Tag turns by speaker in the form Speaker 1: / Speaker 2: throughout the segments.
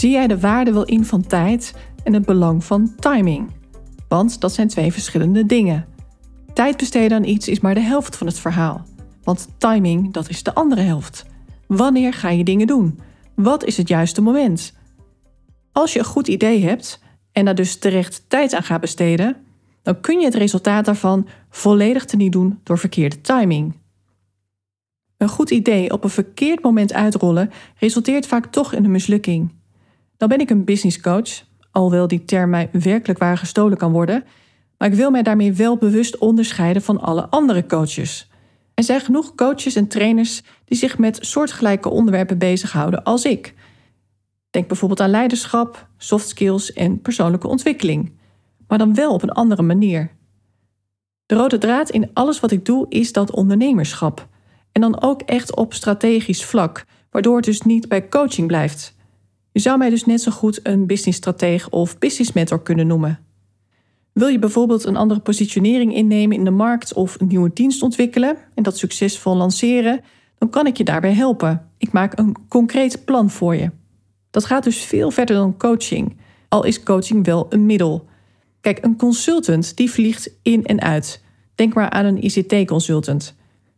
Speaker 1: Zie jij de waarde wel in van tijd en het belang van timing? Want dat zijn twee verschillende dingen. Tijd besteden aan iets is maar de helft van het verhaal. Want timing, dat is de andere helft. Wanneer ga je dingen doen? Wat is het juiste moment? Als je een goed idee hebt en daar dus terecht tijd aan gaat besteden, dan kun je het resultaat daarvan volledig teniet doen door verkeerde timing. Een goed idee op een verkeerd moment uitrollen resulteert vaak toch in een mislukking. Dan ben ik een business coach, alhoewel die term mij werkelijk waar gestolen kan worden, maar ik wil mij daarmee wel bewust onderscheiden van alle andere coaches. Er zijn genoeg coaches en trainers die zich met soortgelijke onderwerpen bezighouden als ik. Denk bijvoorbeeld aan leiderschap, soft skills en persoonlijke ontwikkeling, maar dan wel op een andere manier. De rode draad in alles wat ik doe is dat ondernemerschap. En dan ook echt op strategisch vlak, waardoor het dus niet bij coaching blijft. Je zou mij dus net zo goed een businessstratege of business mentor kunnen noemen. Wil je bijvoorbeeld een andere positionering innemen in de markt of een nieuwe dienst ontwikkelen en dat succesvol lanceren, dan kan ik je daarbij helpen. Ik maak een concreet plan voor je. Dat gaat dus veel verder dan coaching, al is coaching wel een middel. Kijk, een consultant die vliegt in en uit. Denk maar aan een ICT-consultant.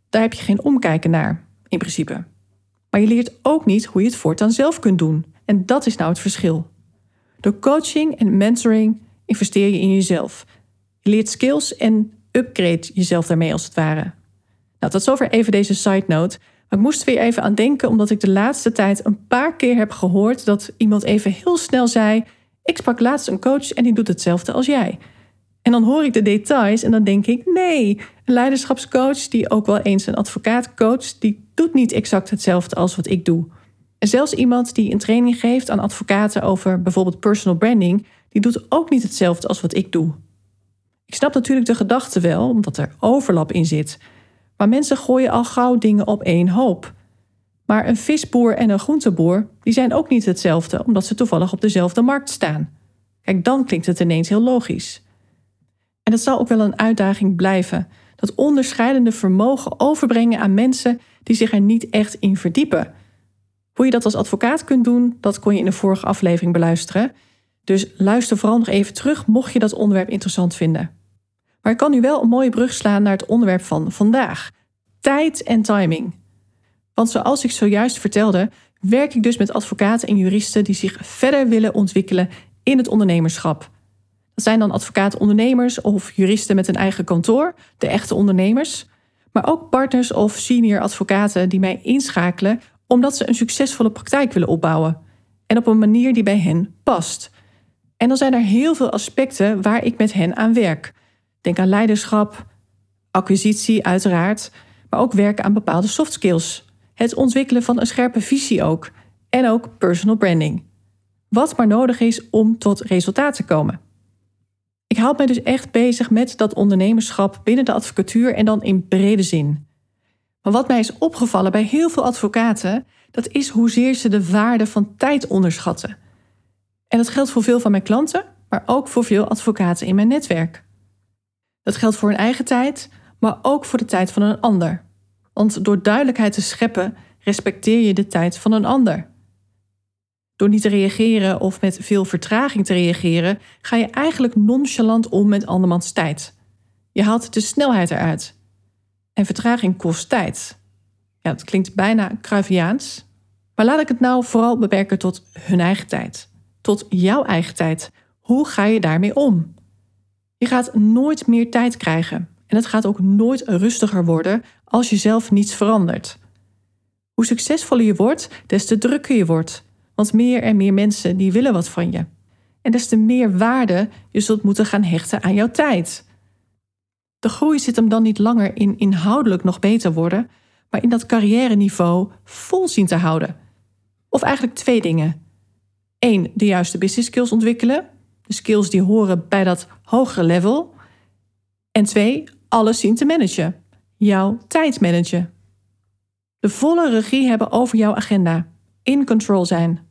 Speaker 1: Daar heb je geen omkijken naar, in principe. Maar je leert ook niet hoe je het voortaan zelf kunt doen. En dat is nou het verschil. Door coaching en mentoring investeer je in jezelf. Je leert skills en upgrade jezelf daarmee als het ware. Nou, tot zover even deze side note. Maar ik moest er weer even aan denken, omdat ik de laatste tijd een paar keer heb gehoord dat iemand even heel snel zei: Ik sprak laatst een coach en die doet hetzelfde als jij. En dan hoor ik de details en dan denk ik: nee, een leiderschapscoach die ook wel eens een advocaat coacht, die doet niet exact hetzelfde als wat ik doe. En zelfs iemand die een training geeft aan advocaten over bijvoorbeeld personal branding, die doet ook niet hetzelfde als wat ik doe. Ik snap natuurlijk de gedachte wel, omdat er overlap in zit. Maar mensen gooien al gauw dingen op één hoop. Maar een visboer en een groenteboer, die zijn ook niet hetzelfde, omdat ze toevallig op dezelfde markt staan. Kijk, dan klinkt het ineens heel logisch. En dat zal ook wel een uitdaging blijven. Dat onderscheidende vermogen overbrengen aan mensen die zich er niet echt in verdiepen. Hoe je dat als advocaat kunt doen, dat kon je in de vorige aflevering beluisteren. Dus luister vooral nog even terug mocht je dat onderwerp interessant vinden. Maar ik kan nu wel een mooie brug slaan naar het onderwerp van vandaag: tijd en timing. Want zoals ik zojuist vertelde, werk ik dus met advocaten en juristen die zich verder willen ontwikkelen in het ondernemerschap. Dat zijn dan advocaten-ondernemers of juristen met een eigen kantoor, de echte ondernemers, maar ook partners of senior advocaten die mij inschakelen omdat ze een succesvolle praktijk willen opbouwen en op een manier die bij hen past. En dan zijn er heel veel aspecten waar ik met hen aan werk. Denk aan leiderschap, acquisitie uiteraard, maar ook werken aan bepaalde soft skills. Het ontwikkelen van een scherpe visie ook en ook personal branding. Wat maar nodig is om tot resultaat te komen. Ik houd mij dus echt bezig met dat ondernemerschap binnen de advocatuur en dan in brede zin. Maar wat mij is opgevallen bij heel veel advocaten, dat is hoezeer ze de waarde van tijd onderschatten. En dat geldt voor veel van mijn klanten, maar ook voor veel advocaten in mijn netwerk. Dat geldt voor hun eigen tijd, maar ook voor de tijd van een ander. Want door duidelijkheid te scheppen, respecteer je de tijd van een ander. Door niet te reageren of met veel vertraging te reageren, ga je eigenlijk nonchalant om met andermans tijd. Je haalt de snelheid eruit. En vertraging kost tijd. Ja, dat klinkt bijna Cruyffiaans. Maar laat ik het nou vooral beperken tot hun eigen tijd. Tot jouw eigen tijd. Hoe ga je daarmee om? Je gaat nooit meer tijd krijgen. En het gaat ook nooit rustiger worden als je zelf niets verandert. Hoe succesvoller je wordt, des te drukker je wordt. Want meer en meer mensen die willen wat van je. En des te meer waarde je zult moeten gaan hechten aan jouw tijd. De groei zit hem dan niet langer in inhoudelijk nog beter worden, maar in dat carrière niveau vol zien te houden. Of eigenlijk twee dingen. één, de juiste business skills ontwikkelen. De skills die horen bij dat hogere level. En twee, alles zien te managen. Jouw tijd managen. De volle regie hebben over jouw agenda. In control zijn.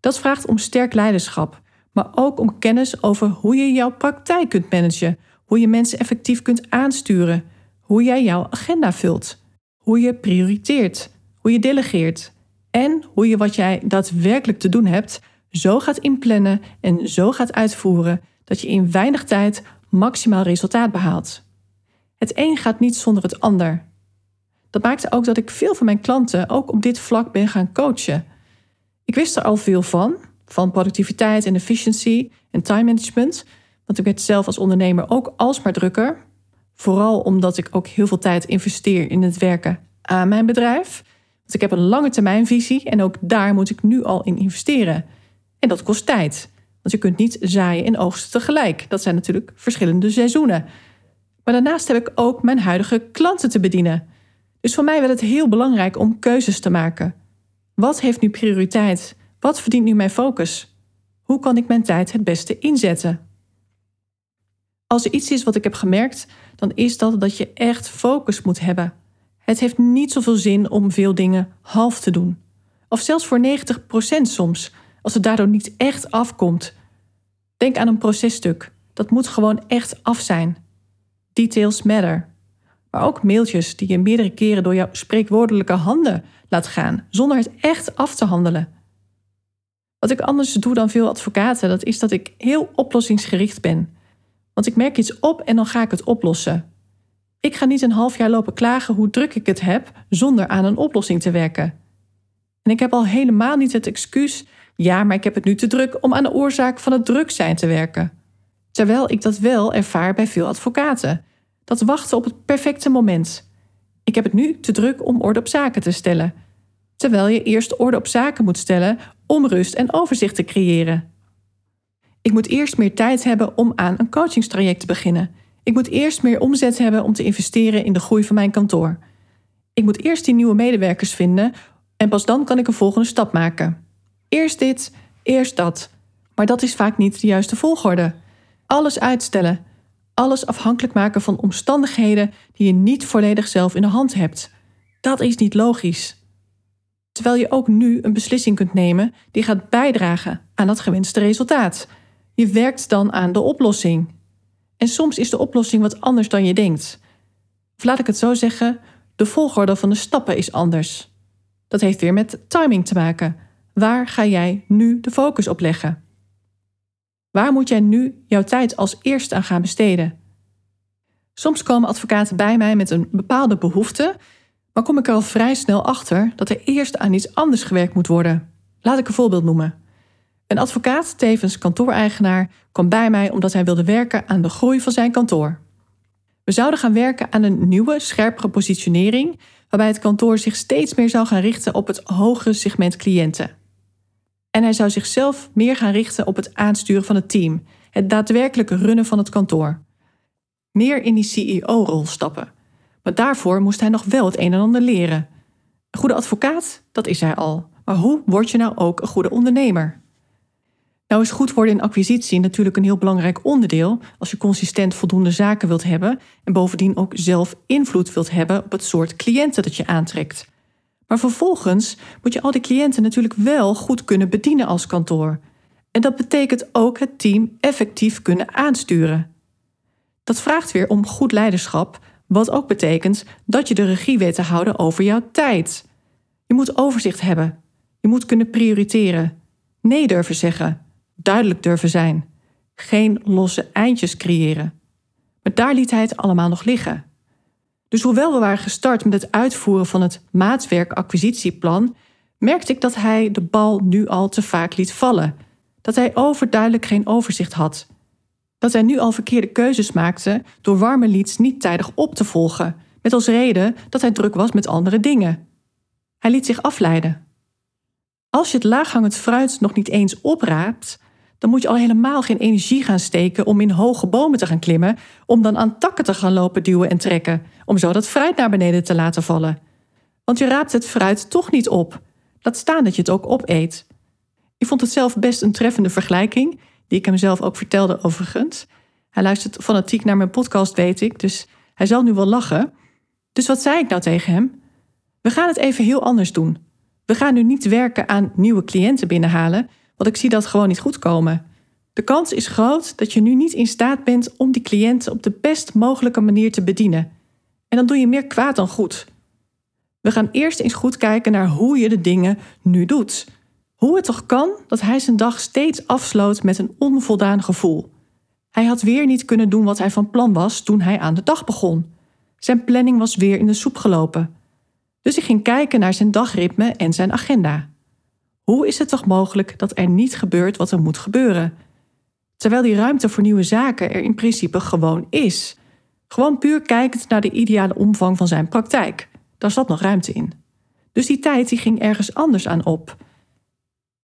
Speaker 1: Dat vraagt om sterk leiderschap, maar ook om kennis over hoe je jouw praktijk kunt managen, hoe je mensen effectief kunt aansturen, hoe jij jouw agenda vult, hoe je prioriteert, hoe je delegeert en hoe je wat jij daadwerkelijk te doen hebt zo gaat inplannen en zo gaat uitvoeren dat je in weinig tijd maximaal resultaat behaalt. Het een gaat niet zonder het ander. Dat maakte ook dat ik veel van mijn klanten ook op dit vlak ben gaan coachen. Ik wist er al veel van, van productiviteit en efficiency en time management, want ik werd zelf als ondernemer ook alsmaar drukker. Vooral omdat ik ook heel veel tijd investeer in het werken aan mijn bedrijf. Want ik heb een lange termijnvisie en ook daar moet ik nu al in investeren. En dat kost tijd. Want je kunt niet zaaien en oogsten tegelijk. Dat zijn natuurlijk verschillende seizoenen. Maar daarnaast heb ik ook mijn huidige klanten te bedienen. Dus voor mij werd het heel belangrijk om keuzes te maken. Wat heeft nu prioriteit? Wat verdient nu mijn focus? Hoe kan ik mijn tijd het beste inzetten? Als er iets is wat ik heb gemerkt, dan is dat dat je echt focus moet hebben. Het heeft niet zoveel zin om veel dingen half te doen. Of zelfs voor 90% soms, als het daardoor niet echt afkomt. Denk aan een processtuk. Dat moet gewoon echt af zijn. Details matter. Maar ook mailtjes die je meerdere keren door jouw spreekwoordelijke handen laat gaan, zonder het echt af te handelen. Wat ik anders doe dan veel advocaten, dat is dat ik heel oplossingsgericht ben. Want ik merk iets op en dan ga ik het oplossen. Ik ga niet een half jaar lopen klagen hoe druk ik het heb zonder aan een oplossing te werken. En ik heb al helemaal niet het excuus, ja, maar ik heb het nu te druk om aan de oorzaak van het druk zijn te werken. Terwijl ik dat wel ervaar bij veel advocaten. Dat wachten op het perfecte moment. Ik heb het nu te druk om orde op zaken te stellen. Terwijl je eerst orde op zaken moet stellen om rust en overzicht te creëren. Ik moet eerst meer tijd hebben om aan een coachingstraject te beginnen. Ik moet eerst meer omzet hebben om te investeren in de groei van mijn kantoor. Ik moet eerst die nieuwe medewerkers vinden en pas dan kan ik een volgende stap maken. Eerst dit, eerst dat. Maar dat is vaak niet de juiste volgorde. Alles uitstellen. Alles afhankelijk maken van omstandigheden die je niet volledig zelf in de hand hebt. Dat is niet logisch. Terwijl je ook nu een beslissing kunt nemen die gaat bijdragen aan dat gewenste resultaat. Je werkt dan aan de oplossing. En soms is de oplossing wat anders dan je denkt. Of laat ik het zo zeggen, de volgorde van de stappen is anders. Dat heeft weer met timing te maken. Waar ga jij nu de focus op leggen? Waar moet jij nu jouw tijd als eerste aan gaan besteden? Soms komen advocaten bij mij met een bepaalde behoefte, maar kom ik er al vrij snel achter dat er eerst aan iets anders gewerkt moet worden. Laat ik een voorbeeld noemen. Een advocaat, tevens kantooreigenaar, kwam bij mij omdat hij wilde werken aan de groei van zijn kantoor. We zouden gaan werken aan een nieuwe, scherpere positionering, waarbij het kantoor zich steeds meer zou gaan richten op het hogere segment cliënten. En hij zou zichzelf meer gaan richten op het aansturen van het team, het daadwerkelijke runnen van het kantoor. Meer in die CEO-rol stappen. Maar daarvoor moest hij nog wel het een en ander leren. Een goede advocaat, dat is hij al. Maar hoe word je nou ook een goede ondernemer? Nou is goed worden in acquisitie natuurlijk een heel belangrijk onderdeel als je consistent voldoende zaken wilt hebben en bovendien ook zelf invloed wilt hebben op het soort cliënten dat je aantrekt. Maar vervolgens moet je al die cliënten natuurlijk wel goed kunnen bedienen als kantoor. En dat betekent ook het team effectief kunnen aansturen. Dat vraagt weer om goed leiderschap, wat ook betekent dat je de regie weet te houden over jouw tijd. Je moet overzicht hebben. Je moet kunnen prioriteren. Nee durven zeggen. Duidelijk durven zijn. Geen losse eindjes creëren. Maar daar liet hij het allemaal nog liggen. Dus hoewel we waren gestart met het uitvoeren van het maatwerk-acquisitieplan, merkte ik dat hij de bal nu al te vaak liet vallen. Dat hij overduidelijk geen overzicht had. Dat hij nu al verkeerde keuzes maakte door warme leads niet tijdig op te volgen, met als reden dat hij druk was met andere dingen. Hij liet zich afleiden. Als je het laaghangend fruit nog niet eens opraapt, dan moet je al helemaal geen energie gaan steken om in hoge bomen te gaan klimmen, om dan aan takken te gaan lopen duwen en trekken, om zo dat fruit naar beneden te laten vallen. Want je raapt het fruit toch niet op. Laat staan dat je het ook opeet. Ik vond het zelf best een treffende vergelijking, die ik hem zelf ook vertelde overigens. Hij luistert fanatiek naar mijn podcast, weet ik, dus hij zal nu wel lachen. Dus wat zei ik nou tegen hem? We gaan het even heel anders doen. We gaan nu niet werken aan nieuwe cliënten binnenhalen, want ik zie dat gewoon niet goed komen. De kans is groot dat je nu niet in staat bent om die cliënten op de best mogelijke manier te bedienen. En dan doe je meer kwaad dan goed. We gaan eerst eens goed kijken naar hoe je de dingen nu doet. Hoe het toch kan dat hij zijn dag steeds afsloot met een onvoldaan gevoel. Hij had weer niet kunnen doen wat hij van plan was toen hij aan de dag begon. Zijn planning was weer in de soep gelopen. Dus ik ging kijken naar zijn dagritme en zijn agenda. Hoe is het toch mogelijk dat er niet gebeurt wat er moet gebeuren? Terwijl die ruimte voor nieuwe zaken er in principe gewoon is. Gewoon puur kijkend naar de ideale omvang van zijn praktijk. Daar zat nog ruimte in. Dus die tijd die ging ergens anders aan op.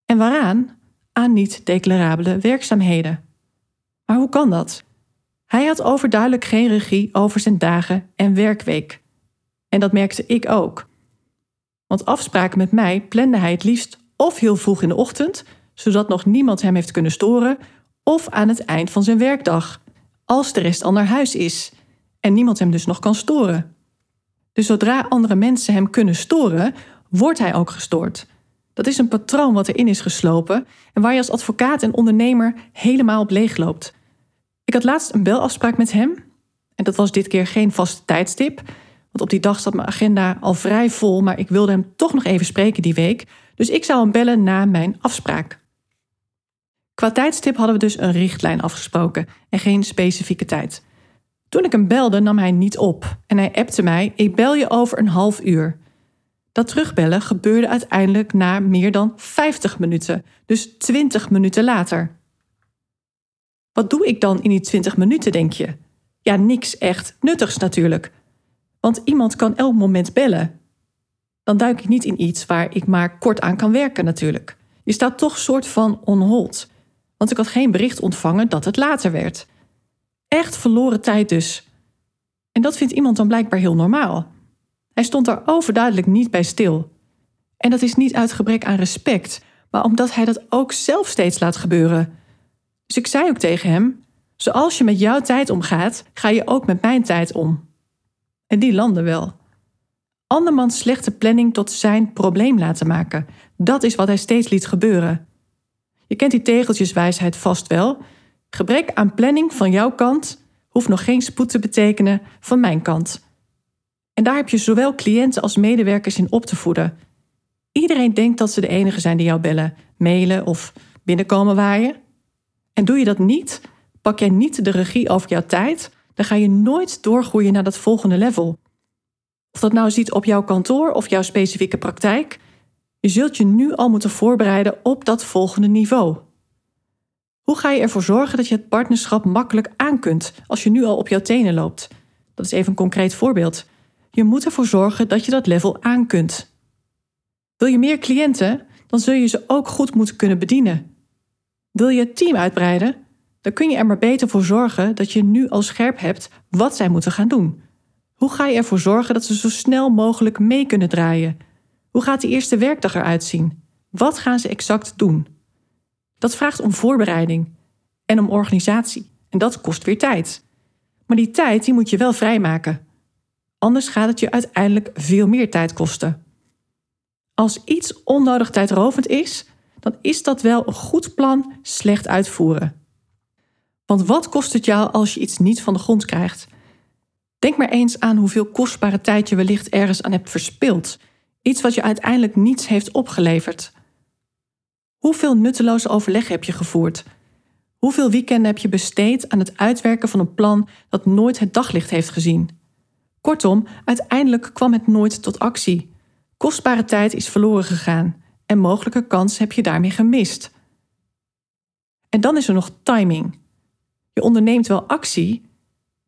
Speaker 1: En waaraan? Aan niet-declarabele werkzaamheden. Maar hoe kan dat? Hij had overduidelijk geen regie over zijn dagen en werkweek. En dat merkte ik ook. Want afspraken met mij plande hij het liefst of heel vroeg in de ochtend, zodat nog niemand hem heeft kunnen storen, of aan het eind van zijn werkdag, als de rest al naar huis is en niemand hem dus nog kan storen. Dus zodra andere mensen hem kunnen storen, wordt hij ook gestoord. Dat is een patroon wat erin is geslopen en waar je als advocaat en ondernemer helemaal op leegloopt. Ik had laatst een belafspraak met hem en dat was dit keer geen vaste tijdstip, want op die dag zat mijn agenda al vrij vol, maar ik wilde hem toch nog even spreken die week, dus ik zou hem bellen na mijn afspraak. Qua tijdstip hadden we dus een richtlijn afgesproken en geen specifieke tijd. Toen ik hem belde, nam hij niet op en hij appte mij: Ik bel je over een half uur. Dat terugbellen gebeurde uiteindelijk na meer dan 50 minuten, dus 20 minuten later. Wat doe ik dan in die 20 minuten, denk je? Ja, niks echt nuttigs natuurlijk. Want iemand kan elk moment bellen. Dan duik ik niet in iets waar ik maar kort aan kan werken natuurlijk. Je staat toch soort van on hold. Want ik had geen bericht ontvangen dat het later werd. Echt verloren tijd dus. En dat vindt iemand dan blijkbaar heel normaal. Hij stond daar overduidelijk niet bij stil. En dat is niet uit gebrek aan respect, maar omdat hij dat ook zelf steeds laat gebeuren. Dus ik zei ook tegen hem: Zoals je met jouw tijd omgaat, ga je ook met mijn tijd om. En die landde wel. Andermans slechte planning tot zijn probleem laten maken. Dat is wat hij steeds liet gebeuren. Je kent die tegeltjeswijsheid vast wel. Gebrek aan planning van jouw kant hoeft nog geen spoed te betekenen van mijn kant. En daar heb je zowel cliënten als medewerkers in op te voeden. Iedereen denkt dat ze de enige zijn die jou bellen, mailen of binnenkomen waaien. En doe je dat niet, pak jij niet de regie over jouw tijd, dan ga je nooit doorgroeien naar dat volgende level. Of dat nou ziet op jouw kantoor of jouw specifieke praktijk, je zult je nu al moeten voorbereiden op dat volgende niveau. Hoe ga je ervoor zorgen dat je het partnerschap makkelijk aan kunt als je nu al op jouw tenen loopt? Dat is even een concreet voorbeeld. Je moet ervoor zorgen dat je dat level aan kunt. Wil je meer cliënten, dan zul je ze ook goed moeten kunnen bedienen. Wil je het team uitbreiden, dan kun je er maar beter voor zorgen dat je nu al scherp hebt wat zij moeten gaan doen. Hoe ga je ervoor zorgen dat ze zo snel mogelijk mee kunnen draaien? Hoe gaat die eerste werkdag eruit zien? Wat gaan ze exact doen? Dat vraagt om voorbereiding en om organisatie. En dat kost weer tijd. Maar die tijd die moet je wel vrijmaken. Anders gaat het je uiteindelijk veel meer tijd kosten. Als iets onnodig tijdrovend is, dan is dat wel een goed plan slecht uitvoeren. Want wat kost het jou als je iets niet van de grond krijgt? Denk maar eens aan hoeveel kostbare tijd je wellicht ergens aan hebt verspild. Iets wat je uiteindelijk niets heeft opgeleverd. Hoeveel nutteloze overleg heb je gevoerd? Hoeveel weekenden heb je besteed aan het uitwerken van een plan dat nooit het daglicht heeft gezien? Kortom, uiteindelijk kwam het nooit tot actie. Kostbare tijd is verloren gegaan en mogelijke kans heb je daarmee gemist. En dan is er nog timing. Je onderneemt wel actie,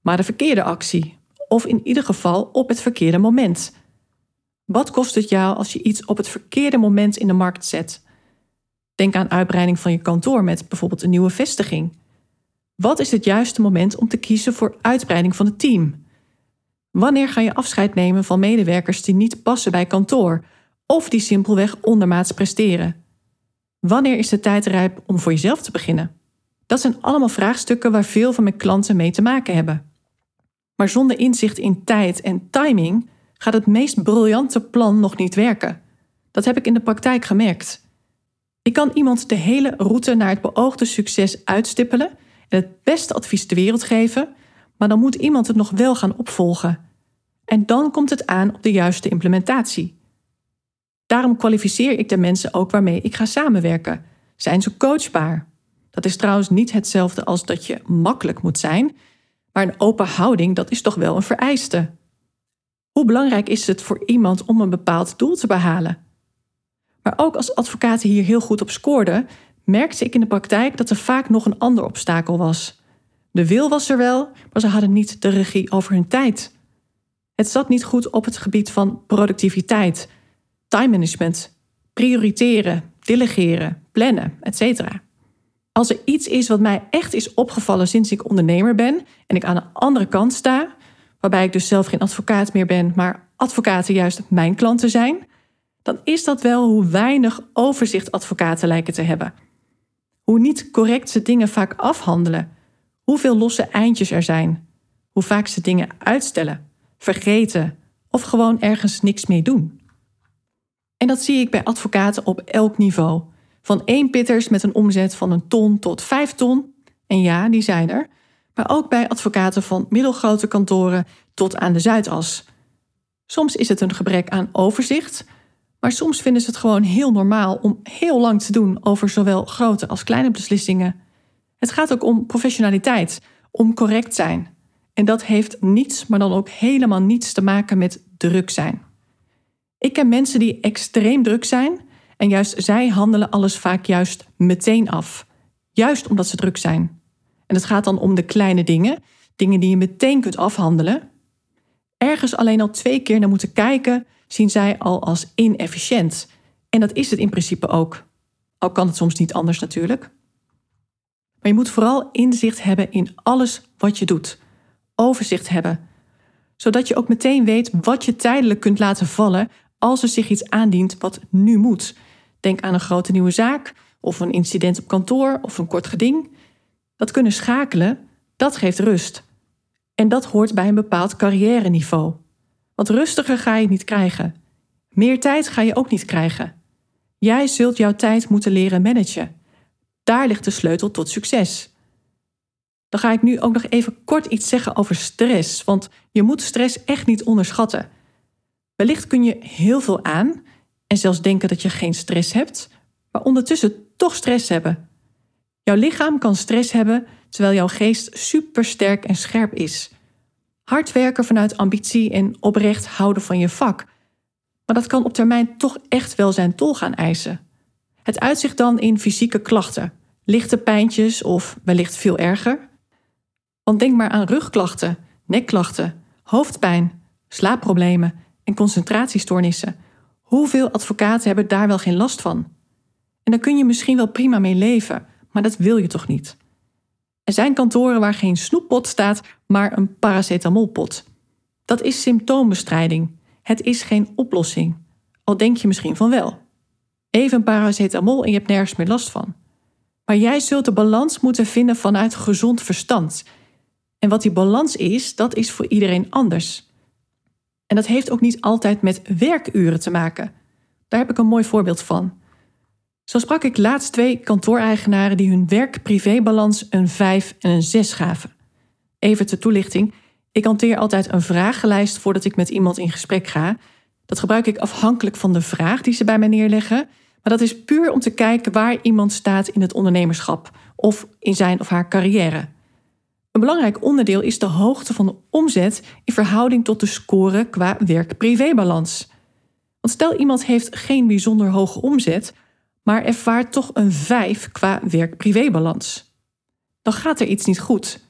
Speaker 1: maar de verkeerde actie, of in ieder geval op het verkeerde moment. Wat kost het jou als je iets op het verkeerde moment in de markt zet? Denk aan uitbreiding van je kantoor met bijvoorbeeld een nieuwe vestiging. Wat is het juiste moment om te kiezen voor uitbreiding van het team? Wanneer ga je afscheid nemen van medewerkers die niet passen bij kantoor of die simpelweg ondermaats presteren? Wanneer is de tijd rijp om voor jezelf te beginnen? Dat zijn allemaal vraagstukken waar veel van mijn klanten mee te maken hebben. Maar zonder inzicht in tijd en timing gaat het meest briljante plan nog niet werken. Dat heb ik in de praktijk gemerkt. Ik kan iemand de hele route naar het beoogde succes uitstippelen en het beste advies ter wereld geven, maar dan moet iemand het nog wel gaan opvolgen. En dan komt het aan op de juiste implementatie. Daarom kwalificeer ik de mensen ook waarmee ik ga samenwerken. Zijn ze coachbaar? Dat is trouwens niet hetzelfde als dat je makkelijk moet zijn, maar een open houding, dat is toch wel een vereiste. Hoe belangrijk is het voor iemand om een bepaald doel te behalen? Maar ook als advocaten hier heel goed op scoorden, merkte ik in de praktijk dat er vaak nog een ander obstakel was. De wil was er wel, maar ze hadden niet de regie over hun tijd. Het zat niet goed op het gebied van productiviteit, time management, prioriteren, delegeren, plannen, etc. Als er iets is wat mij echt is opgevallen sinds ik ondernemer ben en ik aan de andere kant sta, waarbij ik dus zelf geen advocaat meer ben, maar advocaten juist mijn klanten zijn, dan is dat wel hoe weinig overzicht advocaten lijken te hebben. Hoe niet correct ze dingen vaak afhandelen, hoeveel losse eindjes er zijn, hoe vaak ze dingen uitstellen, vergeten of gewoon ergens niks mee doen. En dat zie ik bij advocaten op elk niveau. Van één pitters met een omzet van een ton tot vijf ton. En ja, die zijn er. Maar ook bij advocaten van middelgrote kantoren tot aan de Zuidas. Soms is het een gebrek aan overzicht, maar soms vinden ze het gewoon heel normaal om heel lang te doen over zowel grote als kleine beslissingen. Het gaat ook om professionaliteit, om correct zijn. En dat heeft niets, maar dan ook helemaal niets te maken met druk zijn. Ik ken mensen die extreem druk zijn en juist zij handelen alles vaak juist meteen af. Juist omdat ze druk zijn. En het gaat dan om de kleine dingen, dingen die je meteen kunt afhandelen. Ergens alleen al twee keer naar moeten kijken, zien zij al als inefficiënt. En dat is het in principe ook. Al kan het soms niet anders natuurlijk. Maar je moet vooral inzicht hebben in alles wat je doet. Overzicht hebben. Zodat je ook meteen weet wat je tijdelijk kunt laten vallen als er zich iets aandient wat nu moet. Denk aan een grote nieuwe zaak, of een incident op kantoor, of een kort geding. Dat kunnen schakelen, dat geeft rust. En dat hoort bij een bepaald carrière-niveau. Want rustiger ga je niet krijgen. Meer tijd ga je ook niet krijgen. Jij zult jouw tijd moeten leren managen. Daar ligt de sleutel tot succes. Dan ga ik nu ook nog even kort iets zeggen over stress, want je moet stress echt niet onderschatten. Wellicht kun je heel veel aan en zelfs denken dat je geen stress hebt, maar ondertussen toch stress hebben. Jouw lichaam kan stress hebben terwijl jouw geest supersterk en scherp is. Hard werken vanuit ambitie en oprecht houden van je vak. Maar dat kan op termijn toch echt wel zijn tol gaan eisen. Het uitzicht dan in fysieke klachten, lichte pijntjes of wellicht veel erger. Want denk maar aan rugklachten, nekklachten, hoofdpijn, slaapproblemen en concentratiestoornissen. Hoeveel advocaten hebben daar wel geen last van? En daar kun je misschien wel prima mee leven, maar dat wil je toch niet? Er zijn kantoren waar geen snoeppot staat, maar een paracetamolpot. Dat is symptoombestrijding. Het is geen oplossing. Al denk je misschien van wel. Even paracetamol en je hebt nergens meer last van. Maar jij zult de balans moeten vinden vanuit gezond verstand. En wat die balans is, dat is voor iedereen anders. En dat heeft ook niet altijd met werkuren te maken. Daar heb ik een mooi voorbeeld van. Zo sprak ik laatst twee kantooreigenaren die hun werk-privébalans een 5 en een 6 gaven. Even ter toelichting. Ik hanteer altijd een vragenlijst voordat ik met iemand in gesprek ga. Dat gebruik ik afhankelijk van de vraag die ze bij mij neerleggen. Maar dat is puur om te kijken waar iemand staat in het ondernemerschap of in zijn of haar carrière. Een belangrijk onderdeel is de hoogte van de omzet in verhouding tot de score qua werk-privébalans. Want stel iemand heeft geen bijzonder hoge omzet, maar ervaart toch een 5 qua werk-privébalans. Dan gaat er iets niet goed.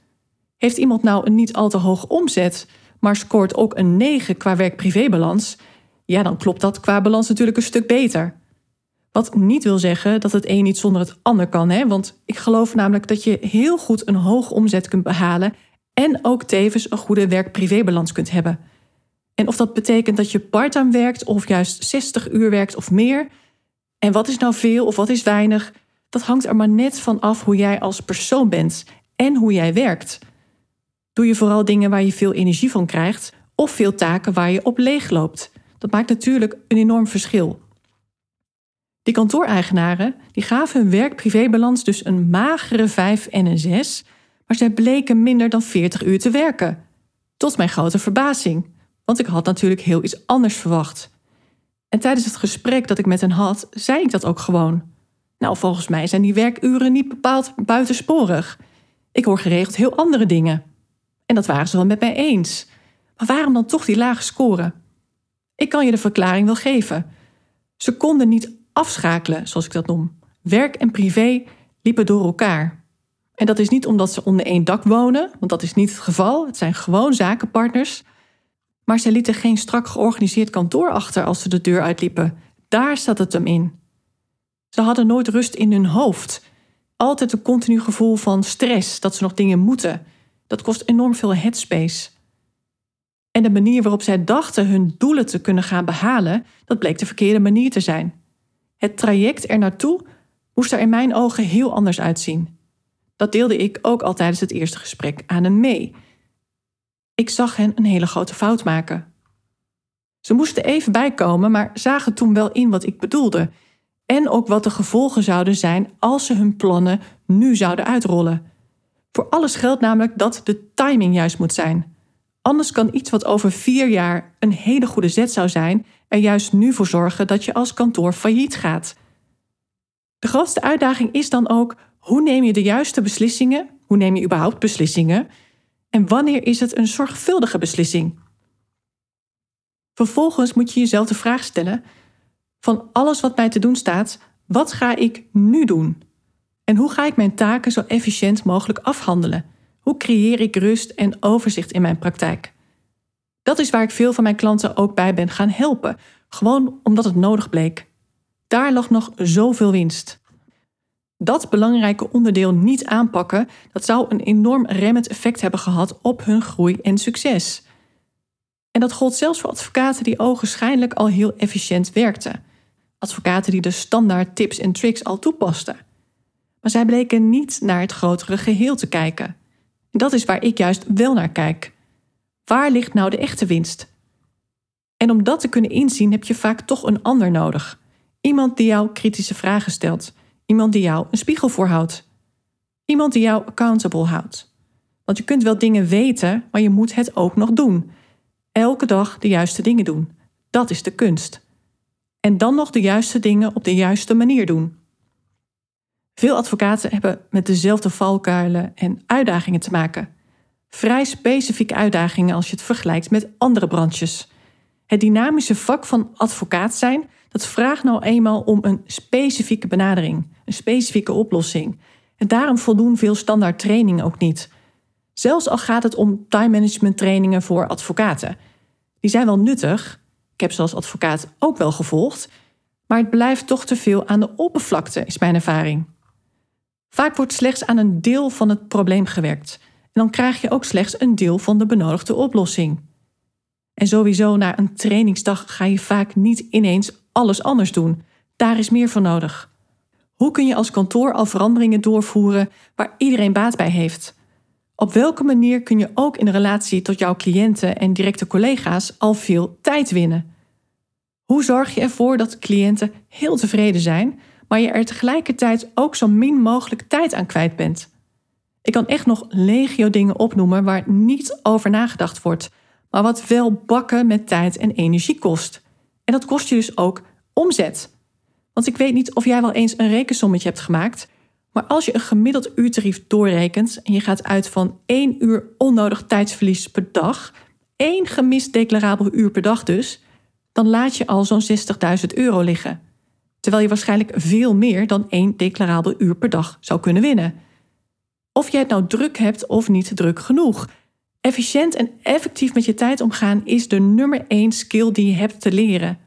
Speaker 1: Heeft iemand nou een niet al te hoge omzet, maar scoort ook een 9 qua werk-privébalans, ja, dan klopt dat qua balans natuurlijk een stuk beter. Wat niet wil zeggen dat het een niet zonder het ander kan, hè? want ik geloof namelijk dat je heel goed een hoge omzet kunt behalen en ook tevens een goede werk-privébalans kunt hebben. En of dat betekent dat je parttime werkt of juist 60 uur werkt of meer, En wat is nou veel of wat is weinig? Dat hangt er maar net van af hoe jij als persoon bent en hoe jij werkt. Doe je vooral dingen waar je veel energie van krijgt of veel taken waar je op leeg loopt? Dat maakt natuurlijk een enorm verschil. Die kantooreigenaren die gaven hun werk-privébalans dus een magere 5 en een 6, maar zij bleken minder dan 40 uur te werken. Tot mijn grote verbazing, want ik had natuurlijk heel iets anders verwacht. En tijdens het gesprek dat ik met hen had, zei ik dat ook gewoon. Nou, volgens mij zijn die werkuren niet bepaald buitensporig. Ik hoor geregeld heel andere dingen. En dat waren ze wel met mij eens. Maar waarom dan toch die lage score? Ik kan je de verklaring wel geven. Ze konden niet afschakelen, zoals ik dat noem. Werk en privé liepen door elkaar. En dat is niet omdat ze onder één dak wonen, want dat is niet het geval. Het zijn gewoon zakenpartners. Maar ze lieten geen strak georganiseerd kantoor achter als ze de deur uitliepen. Daar zat het hem in. Ze hadden nooit rust in hun hoofd. Altijd een continu gevoel van stress, dat ze nog dingen moeten. Dat kost enorm veel headspace. En de manier waarop zij dachten hun doelen te kunnen gaan behalen, dat bleek de verkeerde manier te zijn. Het traject er naartoe moest er in mijn ogen heel anders uitzien. Dat deelde ik ook al tijdens het eerste gesprek aan hem mee. Ik zag hen een hele grote fout maken. Ze moesten even bijkomen, maar zagen toen wel in wat ik bedoelde. En ook wat de gevolgen zouden zijn als ze hun plannen nu zouden uitrollen. Voor alles geldt namelijk dat de timing juist moet zijn. Anders kan iets wat over vier jaar een hele goede zet zou zijn, er juist nu voor zorgen dat je als kantoor failliet gaat. De grootste uitdaging is dan ook: hoe neem je de juiste beslissingen? Hoe neem je überhaupt beslissingen? En wanneer is het een zorgvuldige beslissing? Vervolgens moet je jezelf de vraag stellen: van alles wat mij te doen staat, wat ga ik nu doen? En hoe ga ik mijn taken zo efficiënt mogelijk afhandelen? Hoe creëer ik rust en overzicht in mijn praktijk? Dat is waar ik veel van mijn klanten ook bij ben gaan helpen, gewoon omdat het nodig bleek. Daar lag nog zoveel winst. Dat belangrijke onderdeel niet aanpakken, dat zou een enorm remmend effect hebben gehad op hun groei en succes. En dat gold zelfs voor advocaten die ogenschijnlijk al heel efficiënt werkten. Advocaten die de standaard tips en tricks al toepasten. Maar zij bleken niet naar het grotere geheel te kijken. Dat is waar ik juist wel naar kijk. Waar ligt nou de echte winst? En om dat te kunnen inzien heb je vaak toch een ander nodig. Iemand die jou kritische vragen stelt. Iemand die jou een spiegel voorhoudt. Iemand die jou accountable houdt. Want je kunt wel dingen weten, maar je moet het ook nog doen. Elke dag de juiste dingen doen. Dat is de kunst. En dan nog de juiste dingen op de juiste manier doen. Veel advocaten hebben met dezelfde valkuilen en uitdagingen te maken. Vrij specifieke uitdagingen als je het vergelijkt met andere branches. Het dynamische vak van advocaat zijn, dat vraagt nou eenmaal om een specifieke benadering, een specifieke oplossing. En daarom voldoen veel standaard trainingen ook niet. Zelfs al gaat het om time management trainingen voor advocaten. Die zijn wel nuttig, ik heb ze als advocaat ook wel gevolgd, maar het blijft toch te veel aan de oppervlakte, is mijn ervaring. Vaak wordt slechts aan een deel van het probleem gewerkt. En dan krijg je ook slechts een deel van de benodigde oplossing. En sowieso na een trainingsdag ga je vaak niet ineens alles anders doen. Daar is meer voor nodig. Hoe kun je als kantoor al veranderingen doorvoeren waar iedereen baat bij heeft? Op welke manier kun je ook in relatie tot jouw cliënten en directe collega's al veel tijd winnen? Hoe zorg je ervoor dat cliënten heel tevreden zijn, maar je er tegelijkertijd ook zo min mogelijk tijd aan kwijt bent. Ik kan echt nog legio dingen opnoemen waar niet over nagedacht wordt, maar wat wel bakken met tijd en energie kost. En dat kost je dus ook omzet. Want ik weet niet of jij wel eens een rekensommetje hebt gemaakt, maar als je een gemiddeld uurtarief doorrekent en je gaat uit van 1 uur onnodig tijdsverlies per dag, één gemist declarabel uur per dag dus, dan laat je al zo'n 60.000 euro liggen terwijl je waarschijnlijk veel meer dan één declarabel uur per dag zou kunnen winnen. Of jij het nou druk hebt of niet druk genoeg. Efficiënt en effectief met je tijd omgaan is de nummer één skill die je hebt te leren.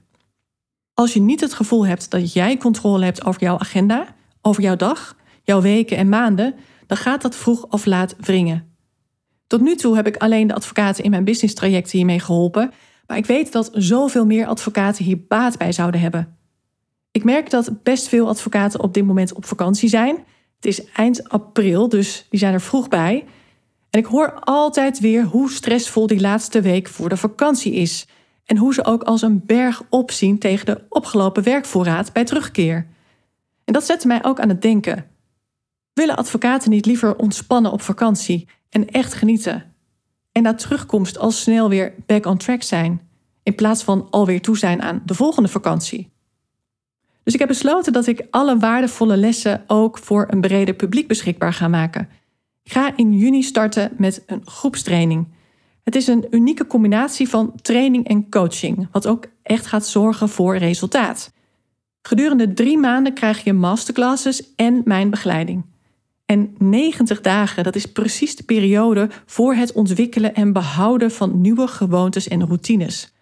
Speaker 1: Als je niet het gevoel hebt dat jij controle hebt over jouw agenda, over jouw dag, jouw weken en maanden, dan gaat dat vroeg of laat wringen. Tot nu toe heb ik alleen de advocaten in mijn business trajecten hiermee geholpen, maar ik weet dat zoveel meer advocaten hier baat bij zouden hebben. Ik merk dat best veel advocaten op dit moment op vakantie zijn. Het is eind april, dus die zijn er vroeg bij. En ik hoor altijd weer hoe stressvol die laatste week voor de vakantie is. En hoe ze ook als een berg opzien tegen de opgelopen werkvoorraad bij terugkeer. En dat zette mij ook aan het denken. Willen advocaten niet liever ontspannen op vakantie en echt genieten? En na terugkomst al snel weer back on track zijn, in plaats van alweer toe zijn aan de volgende vakantie? Dus ik heb besloten dat ik alle waardevolle lessen ook voor een breder publiek beschikbaar ga maken. Ik ga in juni starten met een groepstraining. Het is een unieke combinatie van training en coaching, wat ook echt gaat zorgen voor resultaat. Gedurende drie maanden krijg je masterclasses en mijn begeleiding. En 90 dagen, dat is precies de periode voor het ontwikkelen en behouden van nieuwe gewoontes en routines.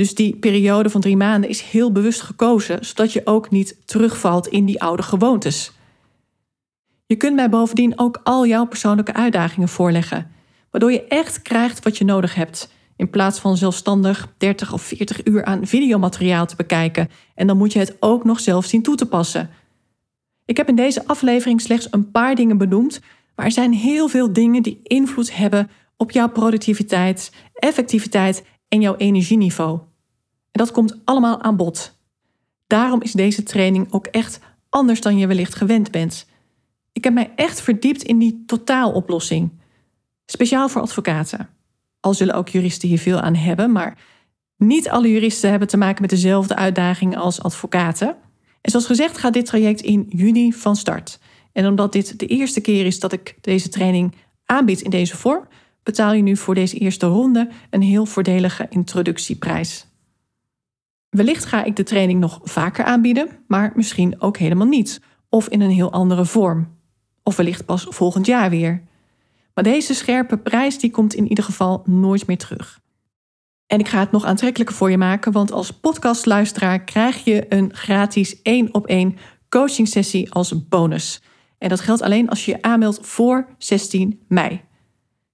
Speaker 1: Dus die periode van drie maanden is heel bewust gekozen, zodat je ook niet terugvalt in die oude gewoontes. Je kunt mij bovendien ook al jouw persoonlijke uitdagingen voorleggen, waardoor je echt krijgt wat je nodig hebt, in plaats van zelfstandig 30 of 40 uur aan videomateriaal te bekijken en dan moet je het ook nog zelf zien toe te passen. Ik heb in deze aflevering slechts een paar dingen benoemd, maar er zijn heel veel dingen die invloed hebben op jouw productiviteit, effectiviteit en jouw energieniveau. En dat komt allemaal aan bod. Daarom is deze training ook echt anders dan je wellicht gewend bent. Ik heb mij echt verdiept in die totaaloplossing. Speciaal voor advocaten. Al zullen ook juristen hier veel aan hebben, maar niet alle juristen hebben te maken met dezelfde uitdagingen als advocaten. En zoals gezegd gaat dit traject in juni van start. En omdat dit de eerste keer is dat ik deze training aanbied in deze vorm, betaal je nu voor deze eerste ronde een heel voordelige introductieprijs. Wellicht ga ik de training nog vaker aanbieden, maar misschien ook helemaal niet, of in een heel andere vorm. Of wellicht pas volgend jaar weer. Maar deze scherpe prijs die komt in ieder geval nooit meer terug. En ik ga het nog aantrekkelijker voor je maken, want als podcastluisteraar krijg je een gratis één op één coaching sessie als bonus. En dat geldt alleen als je je aanmeldt voor 16 mei.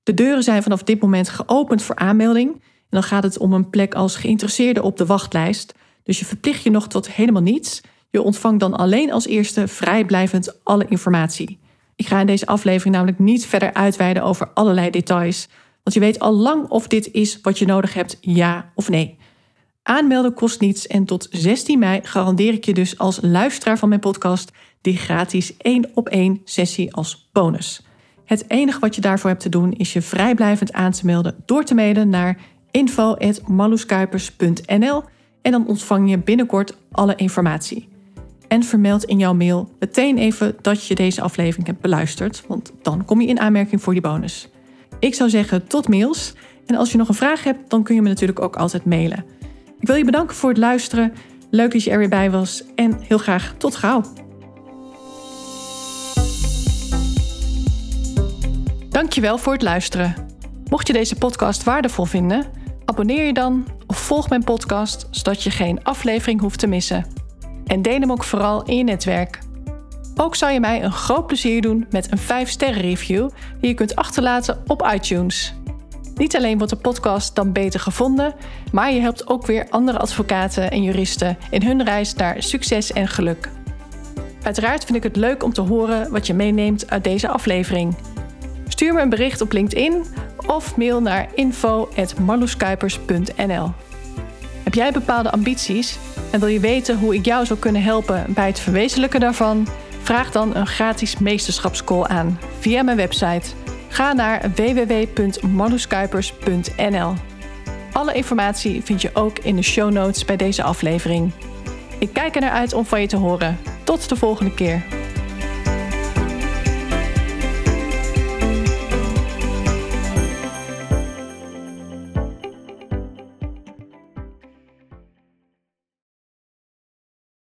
Speaker 1: De deuren zijn vanaf dit moment geopend voor aanmelding. En dan gaat het om een plek als geïnteresseerde op de wachtlijst. Dus je verplicht je nog tot helemaal niets. Je ontvangt dan alleen als eerste vrijblijvend alle informatie. Ik ga in deze aflevering namelijk niet verder uitweiden over allerlei details. Want je weet al lang of dit is wat je nodig hebt, ja of nee. Aanmelden kost niets en tot 16 mei garandeer ik je dus als luisteraar van mijn podcast die gratis één op één sessie als bonus. Het enige wat je daarvoor hebt te doen is je vrijblijvend aan te melden door te mailen naar info.marloeskuipers.nl en dan ontvang je binnenkort alle informatie. En vermeld in jouw mail meteen even dat je deze aflevering hebt beluisterd, want dan kom je in aanmerking voor die bonus. Ik zou zeggen tot mails. En als je nog een vraag hebt, dan kun je me natuurlijk ook altijd mailen. Ik wil je bedanken voor het luisteren. Leuk dat je er weer bij was en heel graag tot gauw. Dankjewel voor het luisteren. Mocht je deze podcast waardevol vinden, abonneer je dan of volg mijn podcast zodat je geen aflevering hoeft te missen. En deel hem ook vooral in je netwerk. Ook zou je mij een groot plezier doen met een 5-sterren review die je kunt achterlaten op iTunes. Niet alleen wordt de podcast dan beter gevonden, maar je helpt ook weer andere advocaten en juristen in hun reis naar succes en geluk. Uiteraard vind ik het leuk om te horen wat je meeneemt uit deze aflevering. Stuur me een bericht op LinkedIn of mail naar info.marloeskuipers.nl. Heb jij bepaalde ambities en wil je weten hoe ik jou zou kunnen helpen bij het verwezenlijken daarvan? Vraag dan een gratis meesterschapscall aan via mijn website. Ga naar www.marloeskuipers.nl. Alle informatie vind je ook in de show notes bij deze aflevering. Ik kijk er naar uit om van je te horen. Tot de volgende keer.